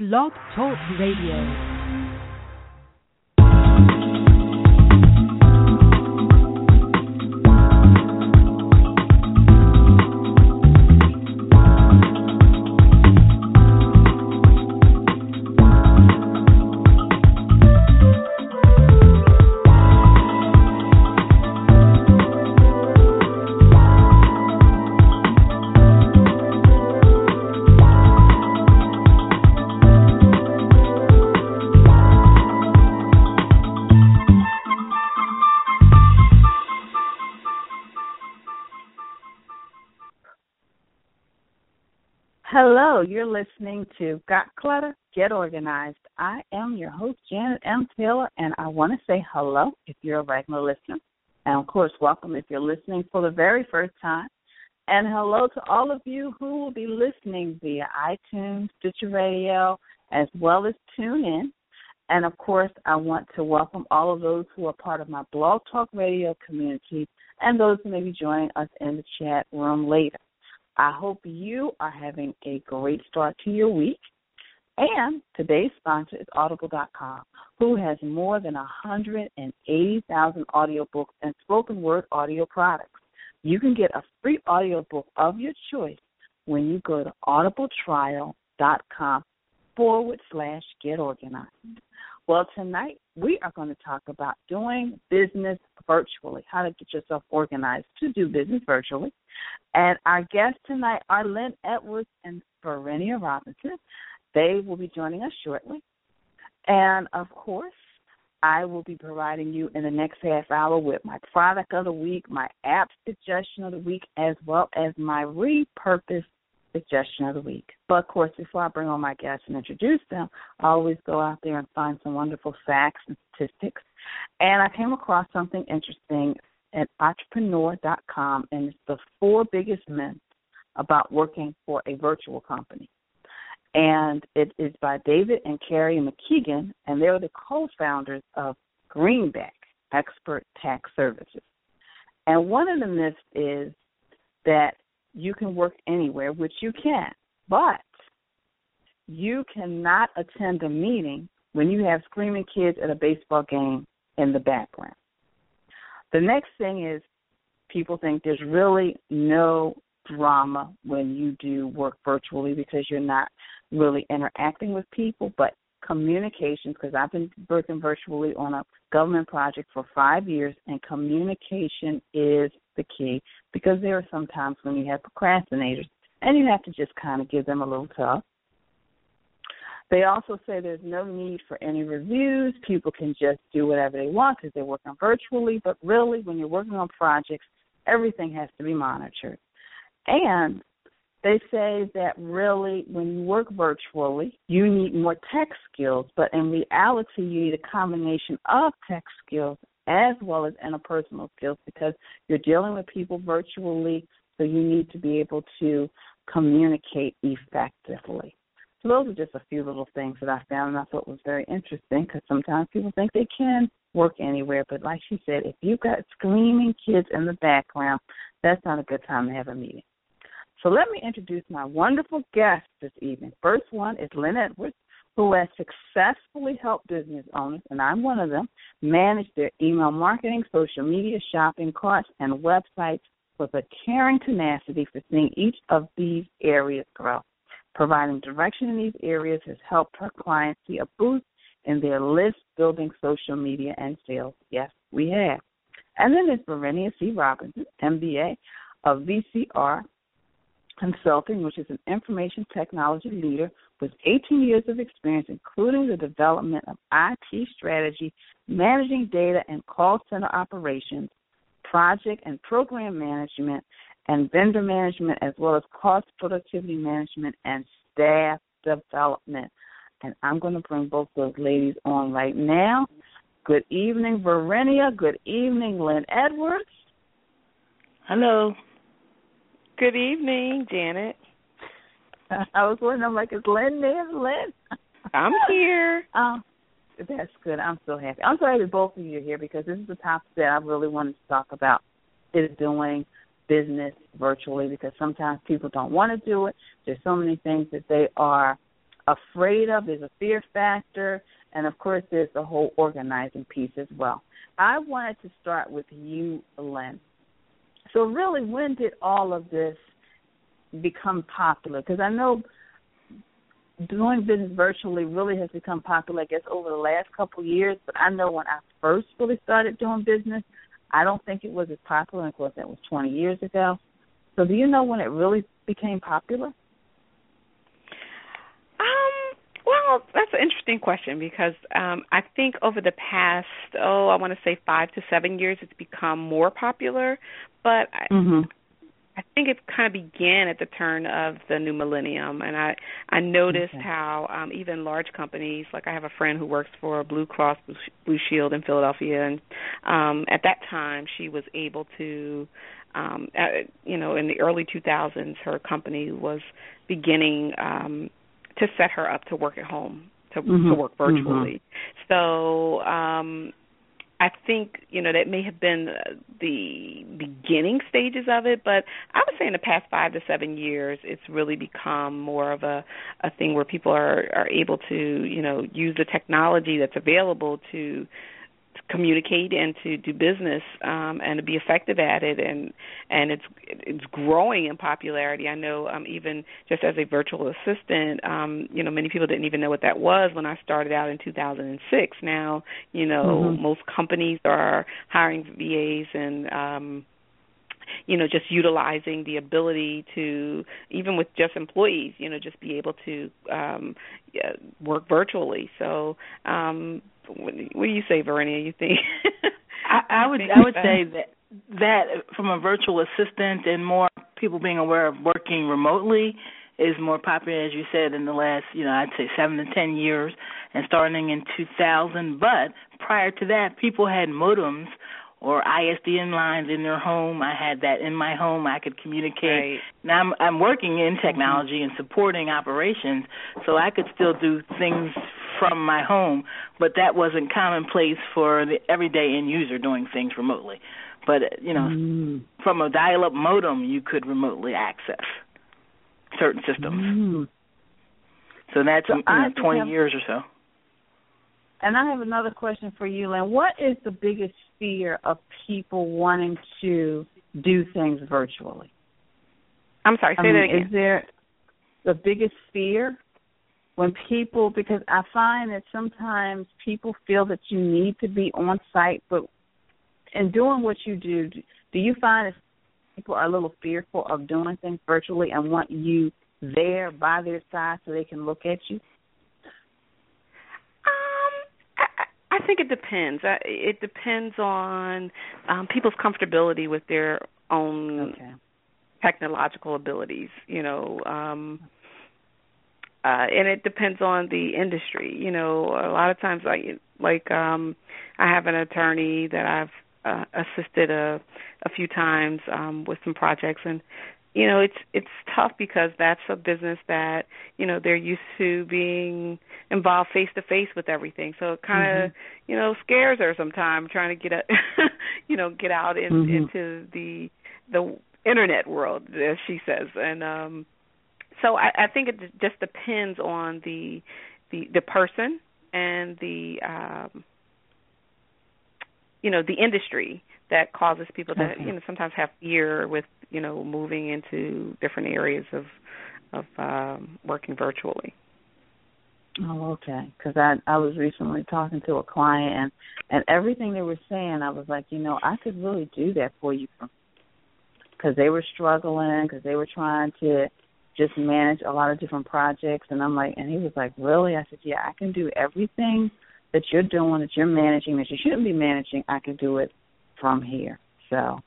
Blog Talk Radio. You're listening to Got Clutter, Get Organized. I am your host, Janet M. Taylor, and I want to say hello if you're a regular listener. And of course, welcome if you're listening for the very first time. And hello to all of you who will be listening via iTunes, Stitcher Radio, as well as TuneIn. And of course, I want to welcome all of those who are part of my Blog Talk Radio community and those who may be joining us in the chat room later. I hope you are having a great start to your week. And today's sponsor is Audible.com, who has more than 180,000 audiobooks and spoken word audio products. You can get a free audiobook of your choice when you go to audibletrial.com forward slash get organized. Well, tonight we are going to talk about doing business virtually, how to get yourself organized to do business virtually. And our guests tonight are Lynn Edwards and Varinia Robinson. They will be joining us shortly. And of course, I will be providing you in the next half hour with my product of the week, my app suggestion of the week, as well as my repurposed suggestion of the week. But of course, before I bring on my guests and introduce them, I always go out there and find some wonderful facts and statistics. And I came across something interesting at entrepreneur.com, and it's the four biggest myths about working for a virtual company. And it is by David and Carrie McKeegan, and they're the co founders of Greenback Expat Tax Services. And one of the myths is that you can work anywhere, which you can, but you cannot attend a meeting when you have screaming kids at a baseball game in the background. The next thing is people think there's really no drama when you do work virtually because you're not really interacting with people, but communications, because I've been working virtually on a government project for five years, and communication is the key because there are some times when you have procrastinators and you have to just kind of give them a little tough. They also say there's no need for any reviews. People can just do whatever they want because they're working virtually. But really, when you're working on projects, everything has to be monitored. And they say that really, when you work virtually, you need more tech skills. But in reality, you need a combination of tech skills as well as interpersonal skills because you're dealing with people virtually. So you need to be able to communicate effectively. So those are just a few little things that I found and I thought was very interesting because sometimes people think they can work anywhere, but like she said, if you've got screaming kids in the background, that's not a good time to have a meeting. So let me introduce my wonderful guests this evening. First one is Lynn Edwards, who has successfully helped business owners, and I'm one of them, manage their email marketing, social media, shopping carts, and websites with a caring tenacity for seeing each of these areas grow. Providing direction in these areas has helped her clients see a boost in their list building social media and sales. Yes, we have. And then there's Varinia C. Robinson, MBA of VCR Consulting, which is an information technology leader with 18 years of experience, including the development of IT strategy, managing data and call center operations, project and program management, and vendor management, as well as cost productivity management and staff development. And I'm going to bring both those ladies on right now. Good evening, Varinia. Good evening, Lynn Edwards. Hello. Good evening, Janet. I was wondering, I'm like, is Lynn there? Lynn? I'm here. Um, that's good. I'm so happy. I'm so happy both of you are here because this is the topic that I really wanted to talk about is doing business virtually because sometimes people don't want to do it. There's so many things that they are afraid of. There's a fear factor, and of course, there's the whole organizing piece as well. I wanted to start with you, Lynn. So, really, when did all of this become popular? Because I know doing business virtually really has become popular, I guess, over the last couple of years. But I know when I first really started doing business, I don't think it was as popular. Of course, that was 20 years ago. So, do you know when it really became popular? Um, well, that's an interesting question because um, I think over the past, oh, I want to say five to seven years, it's become more popular. But mm-hmm. I think it kind of began at the turn of the new millennium, and I I noticed okay. how um, even large companies, like I have a friend who works for Blue Cross Blue Shield in Philadelphia, and um, at that time she was able to, um, uh, you know, in the early 2000s, her company was beginning um, to set her up to work at home to mm-hmm. to work virtually. Mm-hmm. So um I think you know that may have been the beginning stages of it, but I would say in the past five to seven years, it's really become more of a a thing where people are are able to you know use the technology that's available to communicate and to do business um, and to be effective at it and and it's it's growing in popularity. I know um, even just as a virtual assistant um, you know many people didn't even know what that was when i started out in 2006 now you know mm-hmm. most companies are hiring vas and um you know just utilizing the ability to even with just employees you know just be able to um work virtually. So um what do you say Varinia you think I, I would I would say that that from a virtual assistant and more people being aware of working remotely is more popular as you said in the last you know I'd say 7 to 10 years and starting in 2000 but prior to that people had modems or ISDN lines in their home. I had that in my home. I could communicate. Right. Now I'm I'm working in mm-hmm. technology and supporting operations, so I could still do things from my home, but that wasn't commonplace for the everyday end user doing things remotely. But you know, mm. from a dial-up modem, you could remotely access certain systems. Mm. So that's so you know, 20 have, years or so. And I have another question for you, Lynn. What is the biggest fear of people wanting to do things virtually? I'm sorry, say I mean, that again. Is there the biggest fear when people because I find that sometimes people feel that you need to be on site, but in doing what you do, do you find that people are a little fearful of doing things virtually and want you there by their side so they can look at you? Um, I think it depends. It depends on um, people's comfortability with their own okay. technological abilities. You know, um, uh, and it depends on the industry. You know, a lot of times, like like um, I have an attorney that I've uh, assisted a a few times um, with some projects, and you know it's it's tough because that's a business that you know they're used to being involved face to face with everything so it kind of mm-hmm. you know scares her sometimes trying to get a you know get out in, mm-hmm. into the the internet world as she says and um so i i think it just depends on the the the person and the um you know the industry that causes people to okay. you know sometimes have fear with you know moving into different areas of of um working virtually. Oh okay. Because i i was recently talking to a client and and everything they were saying i was like you know i could really do that for you. Because they were struggling because they were trying to just manage a lot of different projects and i'm like and he was like really i said yeah i can do everything that you're doing that you're managing that you shouldn't be managing i can do it from here so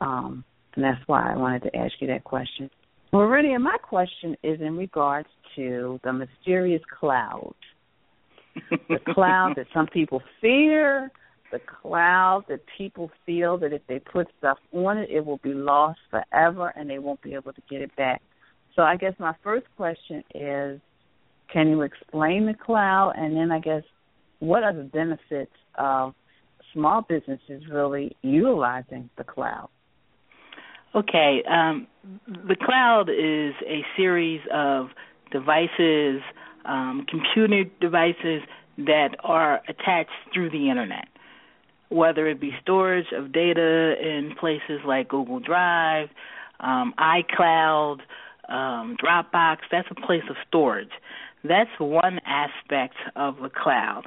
um and that's why I wanted to ask you that question. Well, Rennie, my question is in regards to the mysterious cloud. the cloud that some people fear, the cloud that people feel that if they put stuff on it, it will be lost forever and they won't be able to get it back. So I guess my first question is can you explain the cloud? And then I guess what are the benefits of small businesses really utilizing the cloud? Okay, um, the cloud is a series of devices, um, computer devices that are attached through the internet, whether it be storage of data in places like Google Drive, um, iCloud, um, Dropbox. That's a place of storage. That's one aspect of the cloud.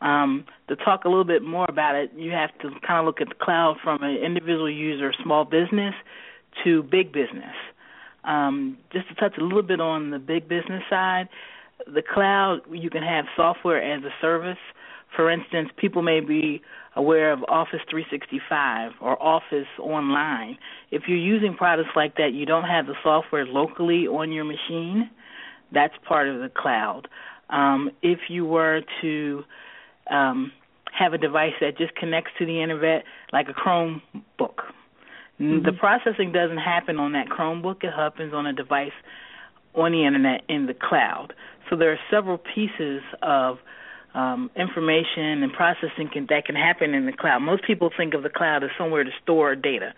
Um, to talk a little bit more about it, you have to kind of look at the cloud from an individual user, small business, to big business. Um, just to touch a little bit on the big business side, the cloud, you can have software as a service. For instance, people may be aware of Office 365 or Office Online. If you're using products like that, you don't have the software locally on your machine. That's part of the cloud. Um, if you were to um, have a device that just connects to the internet, like a Chromebook, mm-hmm. the processing doesn't happen on that Chromebook. It happens on a device on the internet in the cloud. So there are several pieces of um, information and processing can, that can happen in the cloud. Most people think of the cloud as somewhere to store data,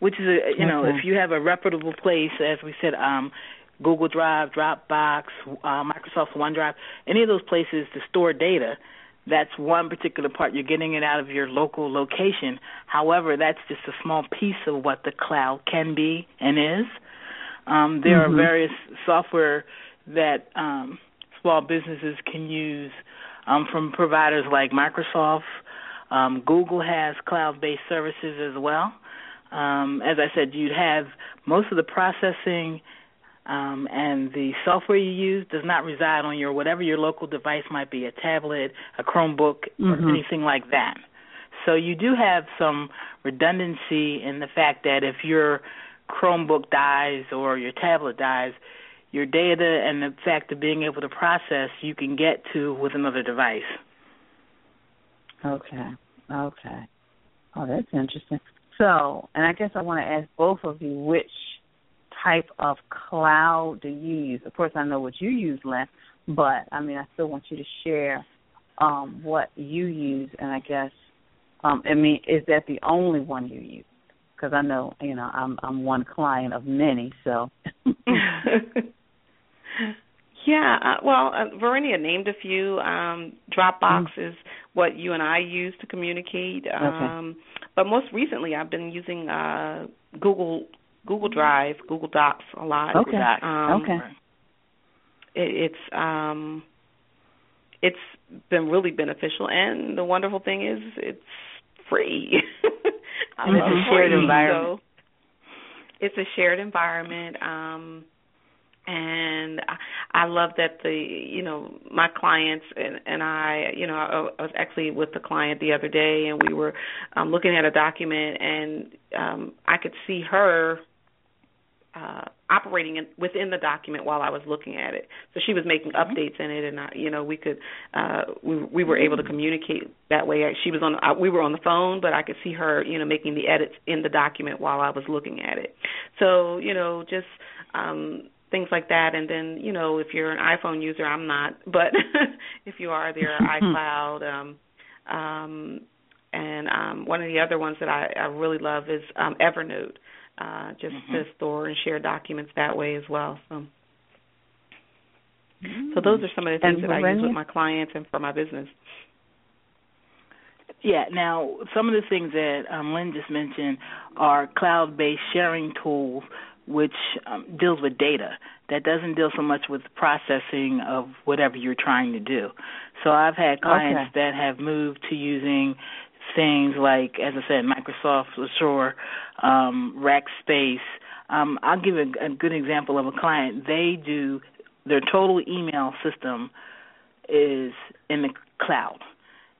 which is a you know if you have a reputable place, as we said, um, Google Drive, Dropbox, uh, Microsoft OneDrive, any of those places to store data. That's one particular part. You're getting it out of your local location. However, that's just a small piece of what the cloud can be and is. Um, there mm-hmm. are various software that um, small businesses can use um, from providers like Microsoft. Um, Google has cloud-based services as well. Um, as I said, you'd have most of the processing um, and the software you use does not reside on your whatever your local device might be, a tablet, a Chromebook, mm-hmm. or anything like that. So you do have some redundancy in the fact that if your Chromebook dies or your tablet dies, your data and the fact of being able to process you can get to with another device. Okay. Okay. Oh, that's interesting. So, and I guess I want to ask both of you which type of cloud do you use? Of course, I know what you use, Len, but I mean, I still want you to share um, what you use, and I guess, um, I mean, is that the only one you use? Because I know, you know, I'm I'm one client of many, so. Yeah, uh, well, uh, Varinia named a few. Um, Dropbox mm. is what you and I use to communicate. Um, okay. But most recently, I've been using uh, Google Google Drive, Google Docs a lot. Okay. Um, okay. It, it's um, it's been really beneficial, and the wonderful thing is it's free. I it's a shared environment. So it's a shared environment. Um, and I, I love that the you know my clients and, and I you know I, I was actually with the client the other day and we were um, looking at a document and um, I could see her uh, operating in, within the document while I was looking at it. So she was making mm-hmm. updates in it, and I, you know we could uh, we we were able to communicate that way. She was on uh, we were on the phone, but I could see her you know making the edits in the document while I was looking at it. So you know just um things like that. And then, you know, if you're an iPhone user, I'm not, but if you are, there are iCloud. Um, um, and um, one of the other ones that I, I really love is um, Evernote, uh, just mm-hmm. to store and share documents that way as well. So, mm-hmm. so those are some of the things and that I use with my clients and for my business. Yeah. Now, some of the things that um, Lynn just mentioned are cloud-based sharing tools which um, deals with data that doesn't deal so much with processing of whatever you're trying to do. So I've had clients okay. that have moved to using things like, as I said, Microsoft Azure, um, Rackspace. Um, I'll give a, a good example of a client. They do their total email system is in the cloud.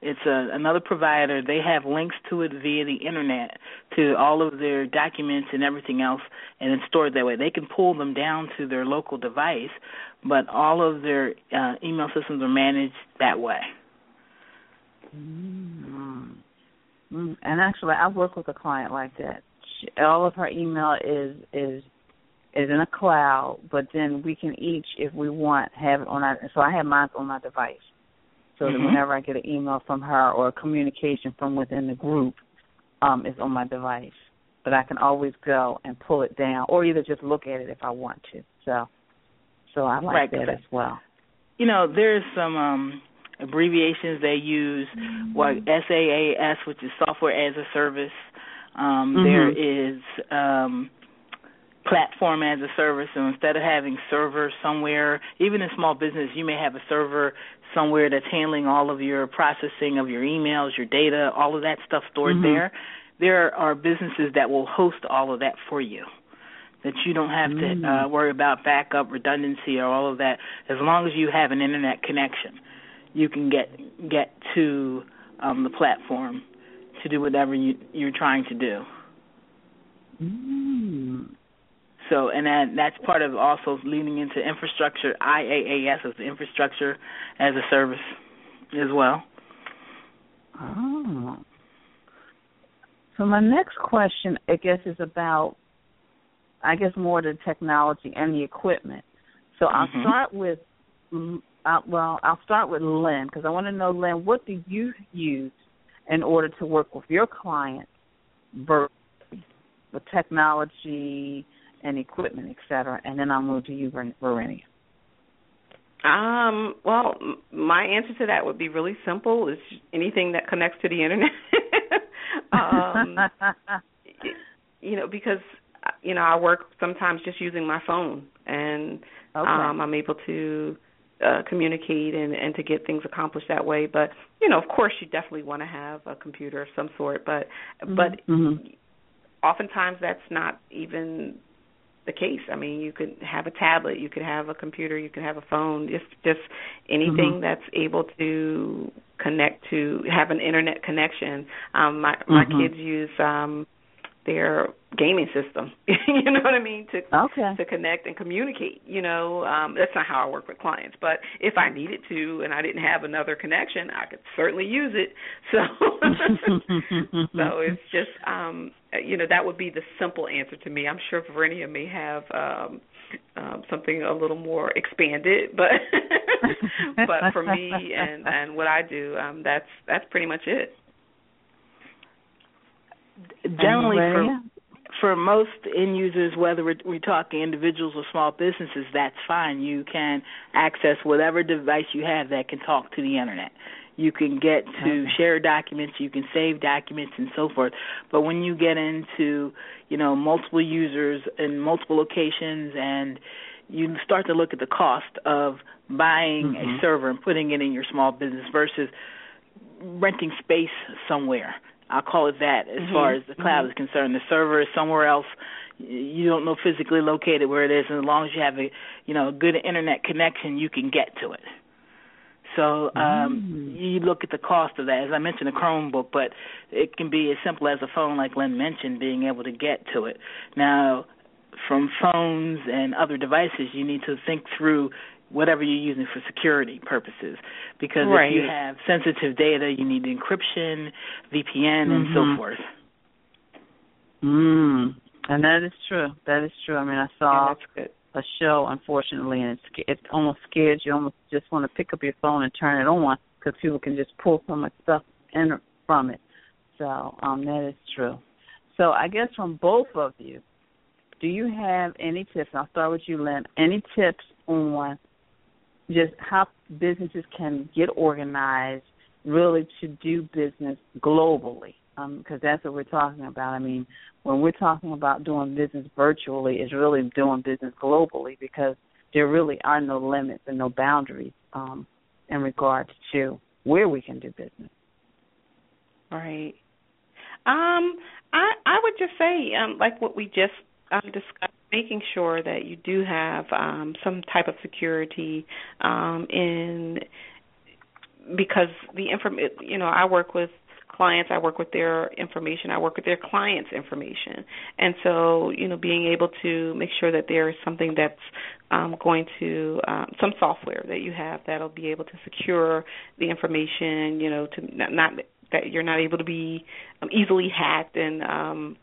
It's a, another provider. They have links to it via the internet to all of their documents and everything else, and it's stored that way. They can pull them down to their local device, but all of their uh, email systems are managed that way. Mm-hmm. And actually, I work with a client like that. She, all of her email is is is in a cloud, but then we can each, if we want, have it on our. So I have mine on my device so mm-hmm. that whenever I get an email from her or a communication from within the group, um, it's on my device. But I can always go and pull it down, or either just look at it if I want to. So, so I like right, that as well. you know, there's some um abbreviations they use, like SaaS, which is software as a service. Um, Mhm. There is um, platform as a service. So instead of having servers somewhere, even in small business, you may have a server somewhere that's handling all of your processing of your emails, your data, all of that stuff stored Mhm. there. There are businesses that will host all of that for you. That you don't have to Mm. uh, worry about backup, redundancy, or all of that. As long as you have an internet connection, you can get get to um, the platform to do whatever you, you're trying to do. Mm. So, and that that's part of also leaning into infrastructure. IaaS is infrastructure as a service as well. Oh. So my next question, I guess, is about, I guess, more the technology and the equipment. So I'll Mhm. start with, uh, well, I'll start with Lynn because I want to know, Lynn, what do you use in order to work with your clients, versus the technology and equipment, et cetera, and then I'll move to you, Varinia. Um, well, my answer to that would be really simple: is anything that connects to the internet. um, you know, because uh, you know I work sometimes just using my phone, and okay. um, I'm able to uh, communicate and and to get things accomplished that way. But you know, of course, you definitely want to have a computer of some sort. But but Mhm. oftentimes that's not even the case. I mean, you could have a tablet, you could have a computer, you could have a phone, just just anything Mhm. that's able to connect to have an internet connection. Um my my Mhm. kids use um their gaming system. you know what I mean? To okay. to connect and communicate. You know, um, that's not how I work with clients. But if I needed to and I didn't have another connection, I could certainly use it. So, so it's just, um, you know, that would be the simple answer to me. I'm sure Varinia may have um, um, something a little more expanded, but but for me and and what I do, um, that's that's pretty much it. Generally, for for most end users, whether we're, we're talking individuals or small businesses, that's fine. You can access whatever device you have that can talk to the internet. You can get to Okay. share documents, you can save documents, and so forth. But when you get into, you know, multiple users in multiple locations, and you start to look at the cost of buying Mhm. a server and putting it in your small business versus renting space somewhere. I'll call it that as Mhm. far as the cloud Mhm. is concerned. The server is somewhere else. You don't know physically located where it is, and as long as you have a you know a good internet connection, you can get to it. So um, Mm. you look at the cost of that. As I mentioned, a Chromebook, but it can be as simple as a phone, like Lynn mentioned, being able to get to it. Now, from phones and other devices, you need to think through whatever you're using for security purposes. Because if you have sensitive data, you need encryption, VPN, and so Mhm. forth. Mm. And that is true. That is true. I mean, I saw a show, unfortunately, and it's it almost scares you. Almost just want to pick up your phone and turn it on because people can just pull so much stuff in from it. So um, that is true. So I guess from both of you, do you have any tips? I'll start with you, Lynn. Any tips on just how businesses can get organized, really to do business globally? Because that's what we're talking about. I mean, when we're talking about doing business virtually, it's really doing business globally because there really are no limits and no boundaries um, in regards to where we can do business. Right. Um, I I would just say, um, like what we just um, discussed, making sure that you do have um, some type of security um, in because the inform you know I work with clients I work with their information I work with their clients information. And so you know being able to make sure that there is something that's um, going to um, some software that you have that'll be able to secure the information you know to not, not that you're not able to be um, easily hacked and um,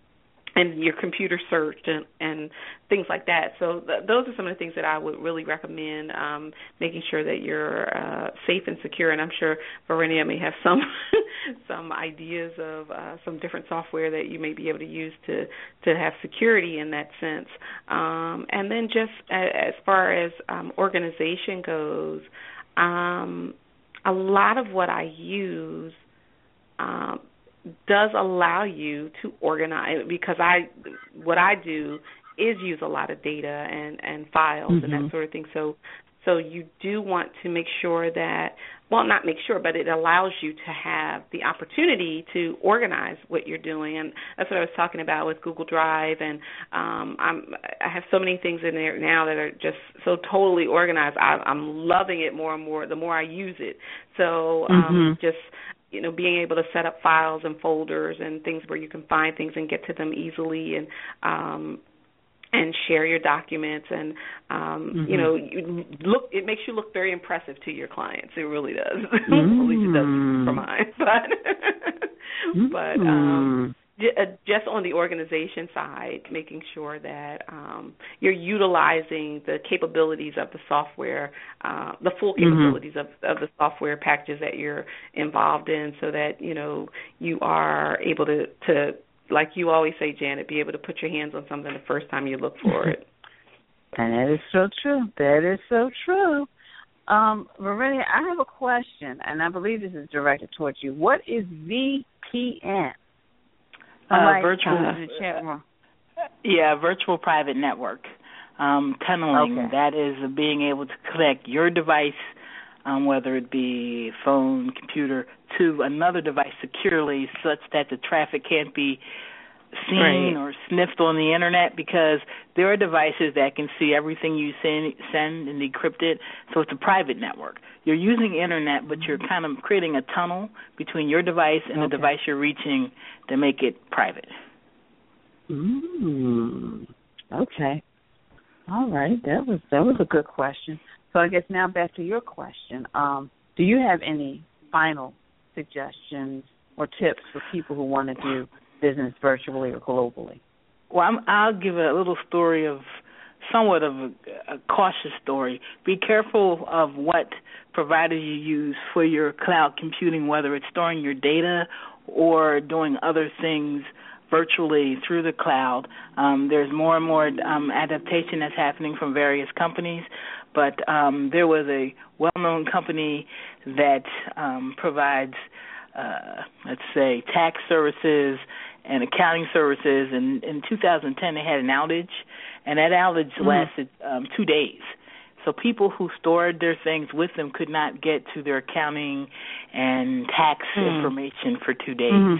and your computer search and, and things like that. So th- those are some of the things that I would really recommend, um, making sure that you're uh, safe and secure. And I'm sure Varinia may have some some ideas of uh, some different software that you may be able to use to to have security in that sense. Um, and then just as, as far as um, organization goes. um, a lot of what I use um, does allow you to organize because I what I do is use a lot of data and and files mm-hmm. and that mm-hmm. sort of thing. So so you do want to make sure that well not make sure but it allows you to have the opportunity to organize what you're doing and that's what I was talking about with Google Drive and um I'm I have so many things in there now that are just so totally organized. I I'm loving it more and more the more I use it. So um mm-hmm. just you know being able to set up files and folders and things where you can find things and get to them easily and um and share your documents and um mm-hmm. you know you look it makes you look very impressive to your clients it really does mm-hmm. at least it does for mine but but um just on the organization side, making sure that um, you're utilizing the capabilities of the software, uh, the full mm-hmm. capabilities mm-hmm. of, of the software packages that you're involved in, so that you know you are able to to like you always say, Janet, be able to put your hands on something the first time you look for it. and that is so true. That is so true. Um, Varinia, I have a question, and I believe this is directed towards you. What is VPN? Uh, virtual. Uh, yeah, virtual private network. Um, tunneling. Okay. That is being able to connect your device, um, whether it be phone, computer, to another device securely, such that the traffic can't be seen right. or sniffed on the internet because there are devices that can see everything you send, send and decrypt it. So it's a private network. You're using internet, but you're kind of creating a tunnel between your device and okay. the device you're reaching to make it private. Mm. Okay. All right. That was that was a good question. So I guess now back to your question. Um, do you have any final suggestions or tips for people who want to do business virtually or globally? Well, I'm, I'll give a little story of somewhat of a, a cautious story. Be careful of what provider you use for your cloud computing, whether it's storing your data or doing other things virtually through the cloud. Um, there's more and more um, adaptation that's happening from various companies, but um, there was a well-known company that um, provides, uh, let's say, tax services and accounting services. And in 2010, they had an outage, and that outage mm-hmm. lasted um, two days. So people who stored their things with them could not get to their accounting and tax mm. information for two days. Mm.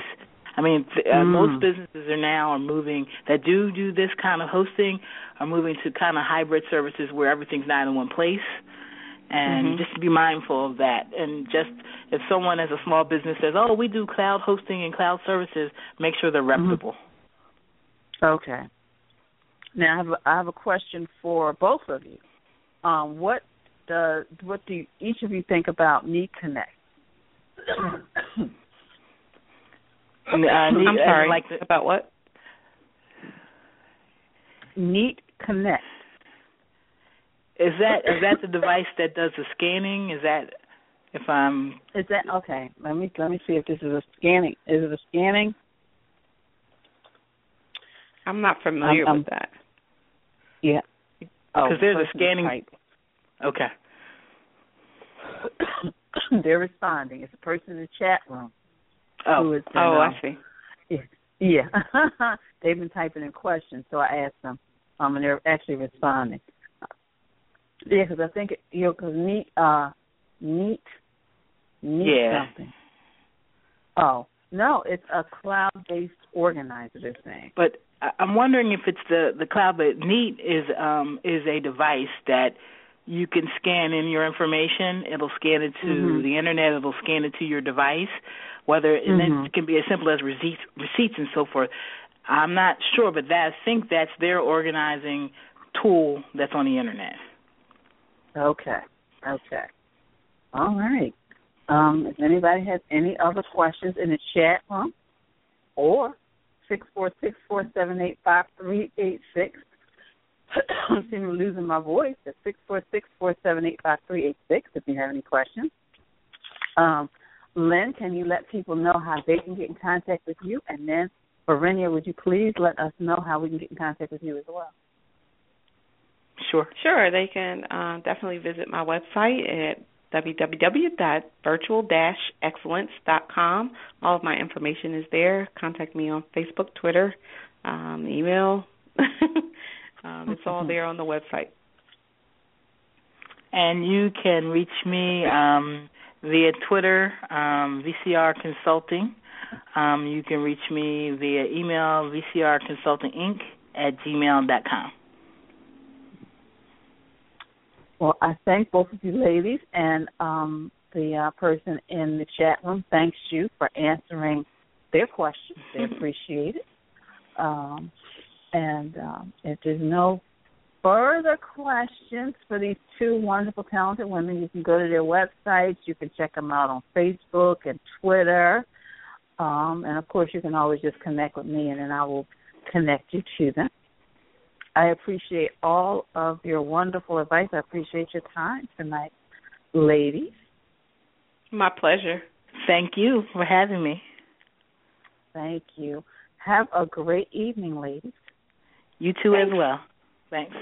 I mean, th- uh, mm. most businesses are now are moving that do do this kind of hosting are moving to kind of hybrid services where everything's not in one place and mm-hmm. just be mindful of that. And just if someone as a small business says, "Oh, we do cloud hosting and cloud services," make sure they're mm-hmm. reputable. Mm-hmm. Okay. Now I have a, I have a question for both of you. Um, what does what do each of you think about Neat Connect? uh, I'm sorry. Like the, about what? Neat Connect. Is that is that the device that does the scanning? Is that if I'm Is that okay. Let me let me see if this is a scanning. Is it a scanning? I'm not familiar I'm, with I'm, that. Yeah. Because oh, there's a scanning type. Okay. They're responding. It's a person in the chat room. Oh, who is oh, I um, see. Yeah, yeah. they've been typing in questions, so I asked them, um, and they're actually responding. Yeah, because I think it, you know, because neat, uh, neat, neat yeah. something. Oh no, it's a cloud-based organizer. They're saying. But I'm wondering if it's the the cloud. But Neat is um is a device that you can scan in your information. It'll scan it to mm-hmm. the internet. It'll scan it to your device. Whether and mm-hmm. it can be as simple as receipts, receipts and so forth. I'm not sure, but that I think that's their organizing tool that's on the internet. Okay. Okay. All right. Um, if anybody has any other questions in the chat room or six four six four seven eight five three eight six. I'm seem to losing my voice at six four six four seven eight five three eight six if you have any questions. Um, Lynn, can you let people know how they can get in contact with you? And then, Varinia, would you please let us know how we can get in contact with you as well? Sure. Sure. They can uh, definitely visit my website at www.virtual-excellence.com. All of my information is there. Contact me on Facebook, Twitter, um, email. um, it's all there on the website. And you can reach me um, via Twitter, um, VCR Consulting. Um, you can reach me via email, VCRconsultinginc at gmail.com. Well, I thank both of you ladies, and um, the uh, person in the chat room thanks you for answering their questions. They appreciate it. Um, and um, if there's no further questions for these two wonderful, talented women, you can go to their websites. You can check them out on Facebook and Twitter. Um, and of course, you can always just connect with me, and then I will connect you to them. I appreciate all of your wonderful advice. I appreciate your time tonight, ladies. My pleasure. Thank you for having me. Thank you. Have a great evening, ladies. You too Thanks. as well. Thanks.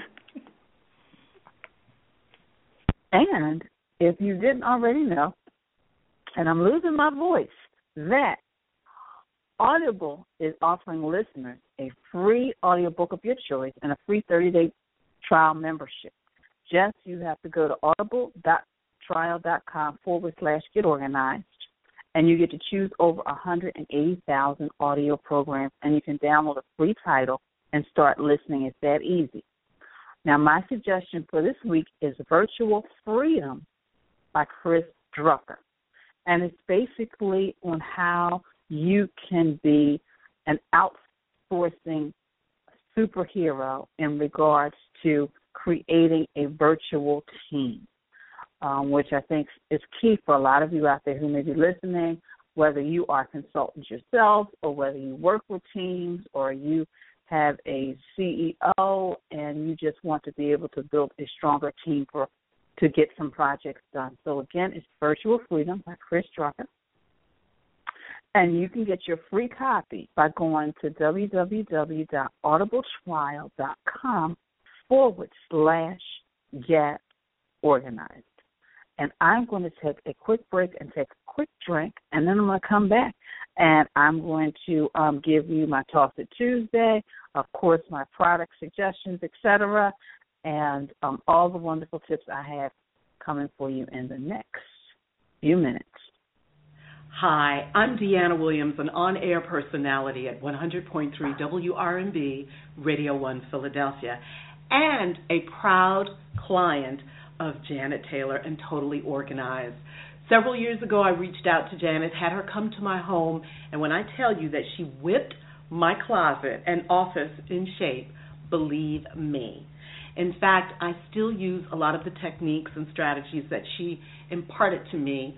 And if you didn't already know, and I'm losing my voice, that Audible is offering listeners a free audiobook of your choice and a free 30 day trial membership. Just you have to go to audible.trial.com forward slash get organized and you get to choose over 180,000 audio programs and you can download a free title and start listening. It's that easy. Now, my suggestion for this week is Virtual Freedom by Chris Drucker. And it's basically on how you can be an outsourcing superhero in regards to creating a virtual team, um, which I think is key for a lot of you out there who may be listening, whether you are consultants yourself or whether you work with teams or you have a CEO and you just want to be able to build a stronger team for to get some projects done. So again, it's Virtual Freedom by Chris Drucker. And you can get your free copy by going to www.audibletrial.com forward slash get organized. And I'm going to take a quick break and take a quick drink, and then I'm going to come back and I'm going to um, give you my Toss It Tuesday, of course, my product suggestions, etc., and um, all the wonderful tips I have coming for you in the next few minutes. Hi, I'm Deanna Williams, an on-air personality at 100.3 WRNB Radio 1 Philadelphia, and a proud client of Janet Taylor and Totally Organized. Several years ago, I reached out to Janet, had her come to my home, and when I tell you that she whipped my closet and office in shape, believe me. In fact, I still use a lot of the techniques and strategies that she imparted to me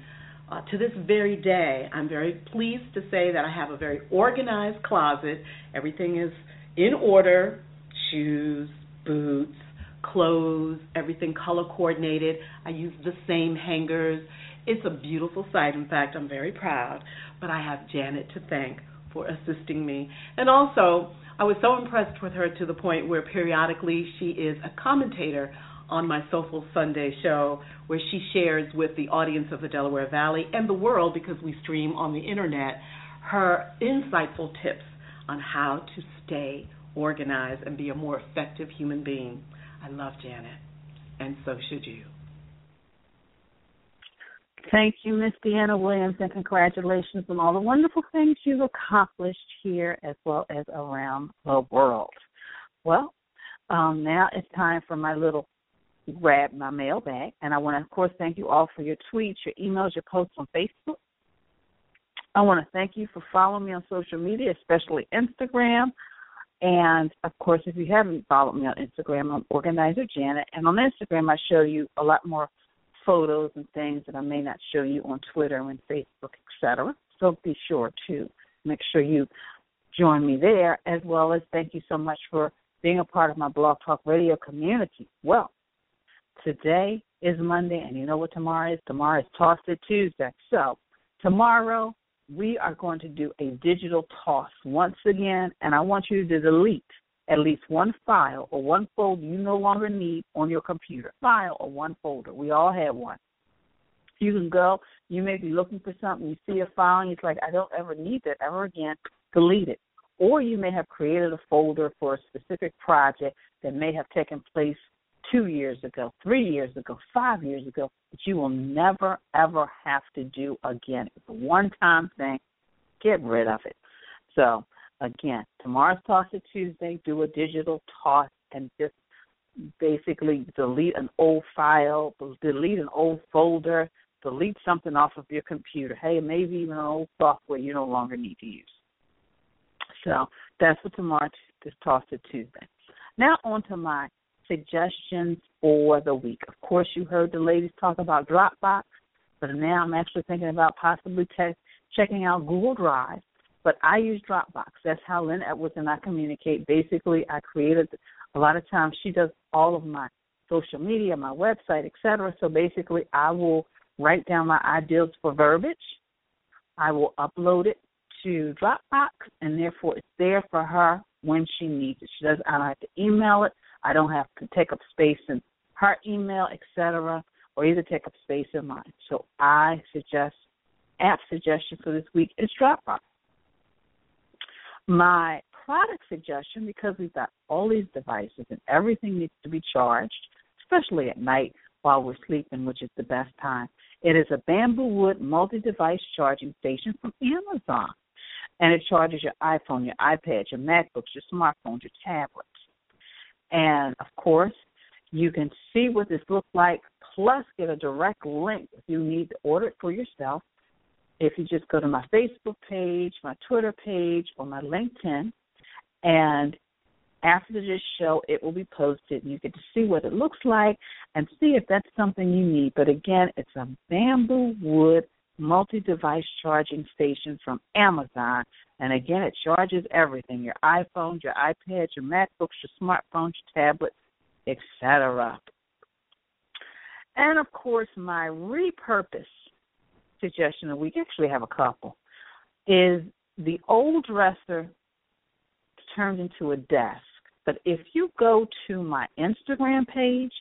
uh, to this very day, I'm very pleased to say that I have a very organized closet. Everything is in order shoes, boots, clothes, everything color coordinated. I use the same hangers. It's a beautiful sight. In fact, I'm very proud. But I have Janet to thank for assisting me. And also, I was so impressed with her to the point where periodically she is a commentator on my Soulful Sunday show, where she shares with the audience of the Delaware Valley and the world, because we stream on the internet, her insightful tips on how to stay organized and be a more effective human being. I love Janet, and so should you. Thank you, Miss Deanna Williams, and congratulations on all the wonderful things you've accomplished here as well as around the world. Well, um, now it's time for my little grab my mail mailbag. And I want to, of course, thank you all for your tweets, your emails, your posts on Facebook. I want to thank you for following me on social media, especially Instagram. And of course, if you haven't followed me on Instagram, I'm Organizer Janet. And on Instagram, I show you a lot more photos and things that I may not show you on Twitter and Facebook, etc. So be sure to make sure you join me there, as well as thank you so much for being a part of my Blog Talk Radio community. Well, Today is Monday, and you know what tomorrow is? Tomorrow is Toss It Tuesday. So, tomorrow we are going to do a digital toss once again, and I want you to delete at least one file or one folder you no longer need on your computer. File or one folder. We all have one. You can go. You may be looking for something. You see a file, and it's like, I don't ever need that ever again. Delete it. Or you may have created a folder for a specific project that may have taken place two years ago, three years ago, five years ago, that you will never, ever have to do again. It's a one time thing. Get rid of it. So, again, tomorrow's Toss It Tuesday. Do a digital toss and just basically delete an old file, delete an old folder, delete something off of your computer. Hey, maybe even an old software you no longer need to use. So that's what tomorrow is Toss It Tuesday. Now on to my suggestions for the week. Of course, you heard the ladies talk about Dropbox, but now I'm actually thinking about possibly te- checking out Google Drive. But I use Dropbox. That's how Lynn Edwards and I communicate. Basically, I created a lot of times she does all of my social media, my website, etc. So basically, I will write down my ideas for verbiage. I will upload it to Dropbox, and therefore it's there for her when she needs it. She does. I don't have to email it. I don't have to take up space in her email, etc., or either take up space in mine. So I suggest app suggestion for this week is Dropbox. My product suggestion, because we've got all these devices and everything needs to be charged, especially at night while we're sleeping, which is the best time. It is a bamboo wood multi device charging station from Amazon. And it charges your iPhone, your iPad, your MacBooks, your smartphones, your tablets. And of course, you can see what this looks like, plus get a direct link if you need to order it for yourself. If you just go to my Facebook page, my Twitter page, or my LinkedIn, and after this show, it will be posted. You get to see what it looks like and see if that's something you need. But again, it's a bamboo wood multi device charging station from Amazon. And again, it charges everything your iPhones, your iPads, your MacBooks, your smartphones, your tablets, etc. And of course, my repurpose suggestion, and we actually have a couple, is the old dresser turned into a desk. But if you go to my Instagram page,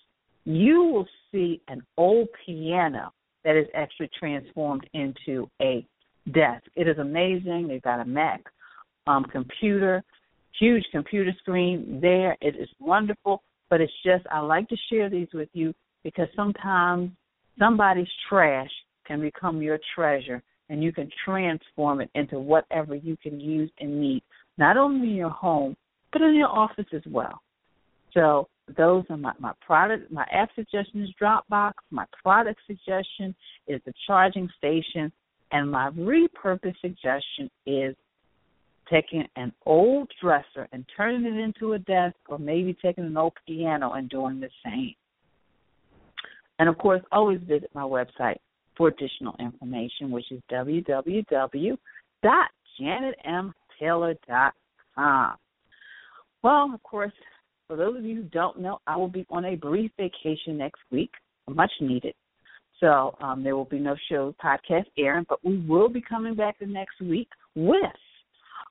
you will see an old piano that is actually transformed into a desk. It is amazing. They've got a Mac um, computer, huge computer screen there. It is wonderful, but it's just I like to share these with you because sometimes somebody's trash can become your treasure and you can transform it into whatever you can use and need, not only in your home, but in your office as well. So those are my, my product my app suggestion is Dropbox. My product suggestion is the charging station and my repurpose suggestion is taking an old dresser and turning it into a desk or maybe taking an old piano and doing the same. And of course, always visit my website for additional information, which is www.janetmtaylor.com. Well, of course, for those of you who don't know, I will be on a brief vacation next week, much needed. So um, there will be no show podcast airing, but we will be coming back the next week with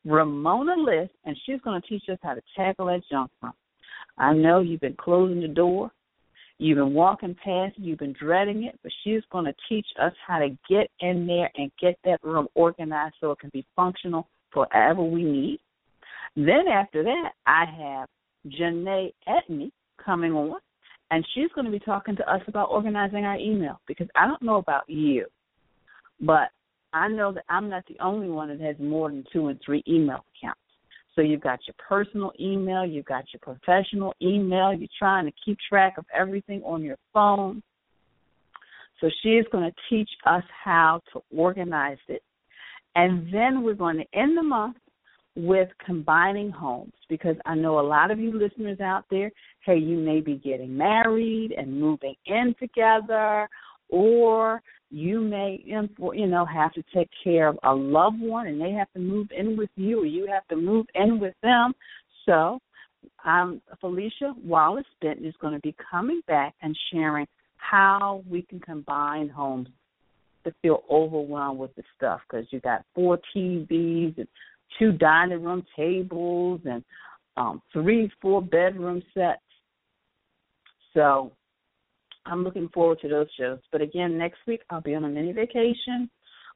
Ramona List, and she's going to teach us how to tackle that junk room. I know you've been closing the door, you've been walking past you've been dreading it, but she's going to teach us how to get in there and get that room organized so it can be functional for whatever we need. Then after that, I have Janae Etney coming on, and she's going to be talking to us about organizing our email because I don't know about you, but I know that I'm not the only one that has more than two and three email accounts. So you've got your personal email, you've got your professional email, you're trying to keep track of everything on your phone. So she is going to teach us how to organize it. And then we're going to end the month with combining homes because I know a lot of you listeners out there, hey, you may be getting married and moving in together, or you may, you know, have to take care of a loved one and they have to move in with you, or you have to move in with them. So, um, Felicia Wallace Benton is going to be coming back and sharing how we can combine homes to feel overwhelmed with the stuff because you got four TVs and two dining room tables and um, three, four bedroom sets. So I'm looking forward to those shows. But again, next week I'll be on a mini vacation,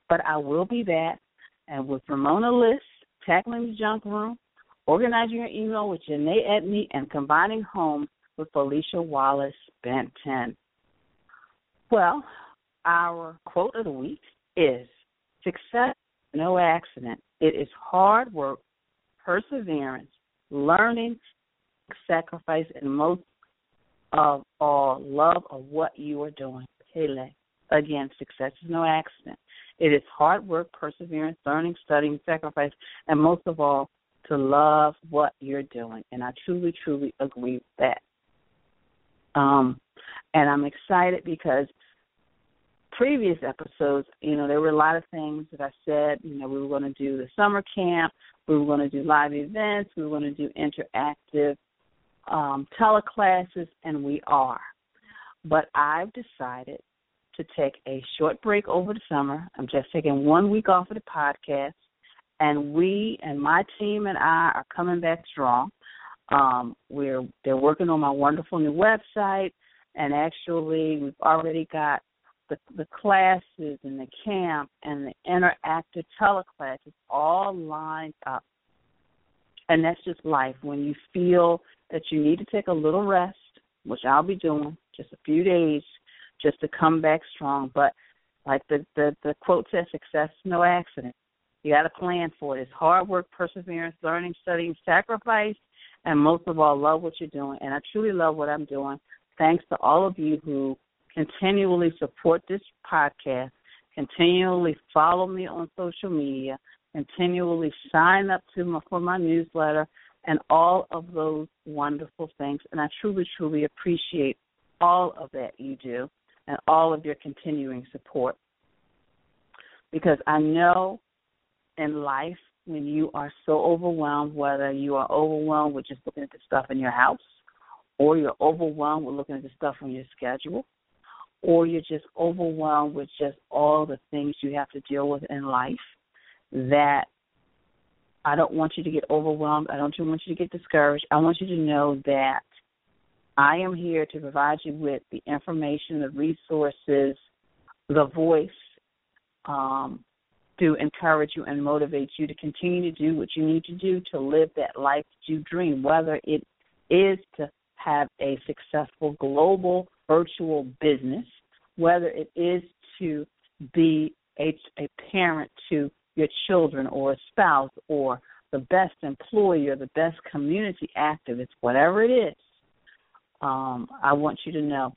but I will be back and with Ramona List, tackling the junk room, organizing your email with Janae Edney, and combining home with Felicia Wallace Benton. Well, our quote of the week is success, no accident. It is hard work, perseverance, learning, sacrifice, and most of all, love of what you are doing. Pele. Again, success is no accident. It is hard work, perseverance, learning, studying, sacrifice, and most of all, to love what you're doing. And I truly, truly agree with that. Um, and I'm excited because previous episodes, you know, there were a lot of things that I said. You know, we were going to do the summer camp, we were going to do live events, we were going to do interactive um, teleclasses, and we are. But I've decided to take a short break over the summer. I'm just taking one week off of the podcast, and we and my team and I are coming back strong. Um, we're they're working on my wonderful new website, and actually we've already got the the classes and the camp and the interactive teleclasses all lined up. And that's just life. When you feel that you need to take a little rest, which I'll be doing, just a few days, just to come back strong. But like the the, the quote says, success no accident. You got to plan for it. It's hard work, perseverance, learning, studying, sacrifice, and most of all, love what you're doing. And I truly love what I'm doing. Thanks to all of you who continually support this podcast, continually follow me on social media, continually sign up to my, for my newsletter, and all of those wonderful things. And I truly, truly appreciate all of that you do and all of your continuing support. Because I know in life, when you are so overwhelmed, whether you are overwhelmed with just looking at the stuff in your house, or you're overwhelmed with looking at the stuff on your schedule, or you're just overwhelmed with just all the things you have to deal with in life, that I don't want you to get overwhelmed. I don't want you to get discouraged. I want you to know that I am here to provide you with the information, the resources, the voice um, to encourage you and motivate you to continue to do what you need to do to live that life that you dream, whether it is to have a successful global virtual business, whether it is to be a, a parent to your children or a spouse or the best employee or the best community activist, whatever it is, um, I want you to know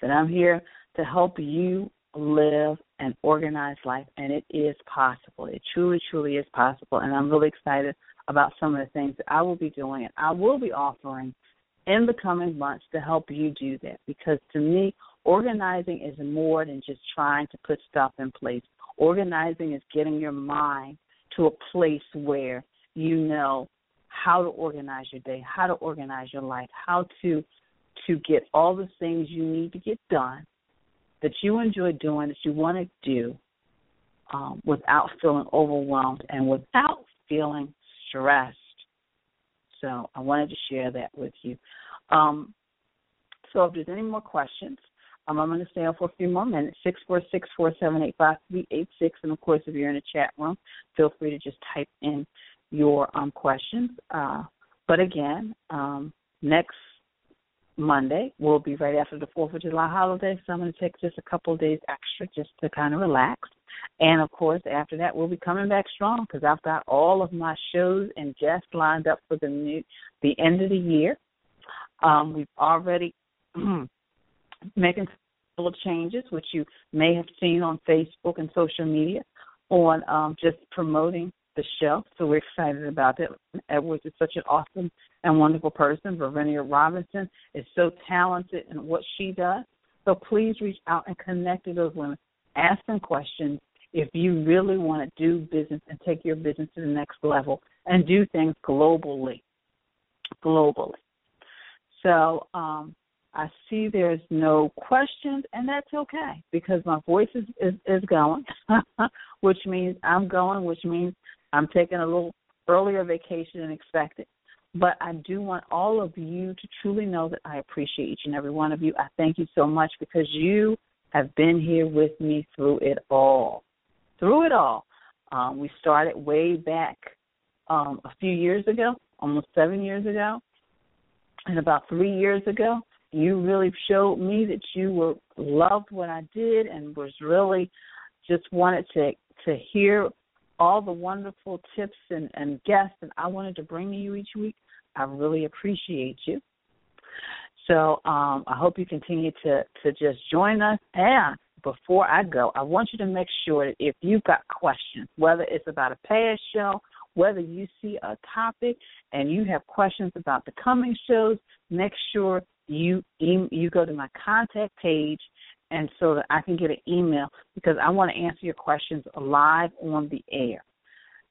that I'm here to help you live an organized life, and it is possible. It truly, truly is possible, and I'm really excited about some of the things that I will be doing and I will be offering in the coming months to help you do that. Because to me, organizing is more than just trying to put stuff in place. Organizing is getting your mind to a place where you know how to organize your day, how to organize your life, how to to get all the things you need to get done that you enjoy doing, that you want to do, um, without feeling overwhelmed and without feeling stressed. So I wanted to share that with you. Um, so if there's any more questions, um, I'm going to stay on for a few more minutes. Six four six four seven eight five three eight six, and of course, if you're in a chat room, feel free to just type in your um, questions. Uh, but again, um, next Monday will be right after the Fourth of July holiday, so I'm going to take just a couple of days extra just to kind of relax. And of course, after that, we'll be coming back strong because I've got all of my shows and guests lined up for the new the end of the year. Um, we've already making little changes, which you may have seen on Facebook and social media, on um, just promoting the show. So we're excited about that. Edwards is such an awesome and wonderful person. Varinia Robinson is so talented in what she does. So please reach out and connect with those women. Ask them questions if you really want to do business and take your business to the next level and do things globally. Globally. So um, I see there's no questions, and that's okay because my voice is is, is going, which means I'm going, which means I'm taking a little earlier vacation than expected. But I do want all of you to truly know that I appreciate each and every one of you. I thank you so much because you have been here with me through it all. Through it all. Um, we started way back um, a few years ago, almost seven years ago. And about three years ago, you really showed me that you were loved what I did and was really just wanted to to hear all the wonderful tips and, and guests that I wanted to bring to you each week. I really appreciate you. So um, I hope you continue to to just join us. And before I go, I want you to make sure that if you've got questions, whether it's about a past show, whether you see a topic and you have questions about the coming shows, make sure you you go to my contact page and so that I can get an email because I want to answer your questions live on the air,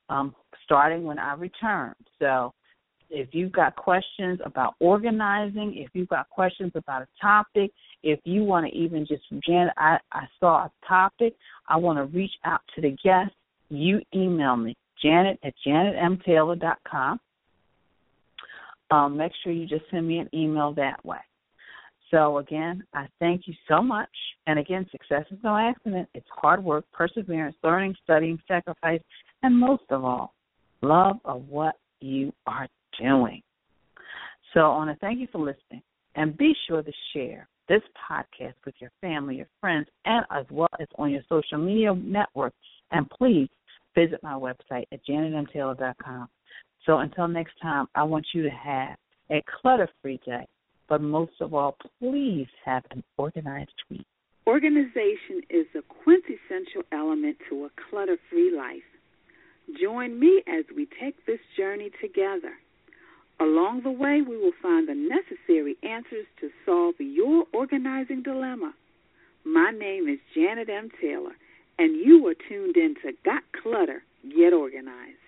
um, starting when I return. So if you've got questions about organizing, if you've got questions about a topic, if you want to even just, Janet, I, I saw a topic, I want to reach out to the guest, you email me, janet at janetmtaylor.com. Um, make sure you just send me an email that way. So, again, I thank you so much. And again, success is no accident. It's hard work, perseverance, learning, studying, sacrifice, and most of all, love of what you are doing. So, I want to thank you for listening. And be sure to share this podcast with your family, your friends, and as well as on your social media networks. And please visit my website at janetmtaylor.com. So until next time, I want you to have a clutter free day but most of all, please have an organized week. Organization is a quintessential element to a clutter free life. Join me as we take this journey together. Along the way, we will find the necessary answers to solve your organizing dilemma. My name is Janet M. Taylor, and you are tuned in to Got Clutter, Get Organized.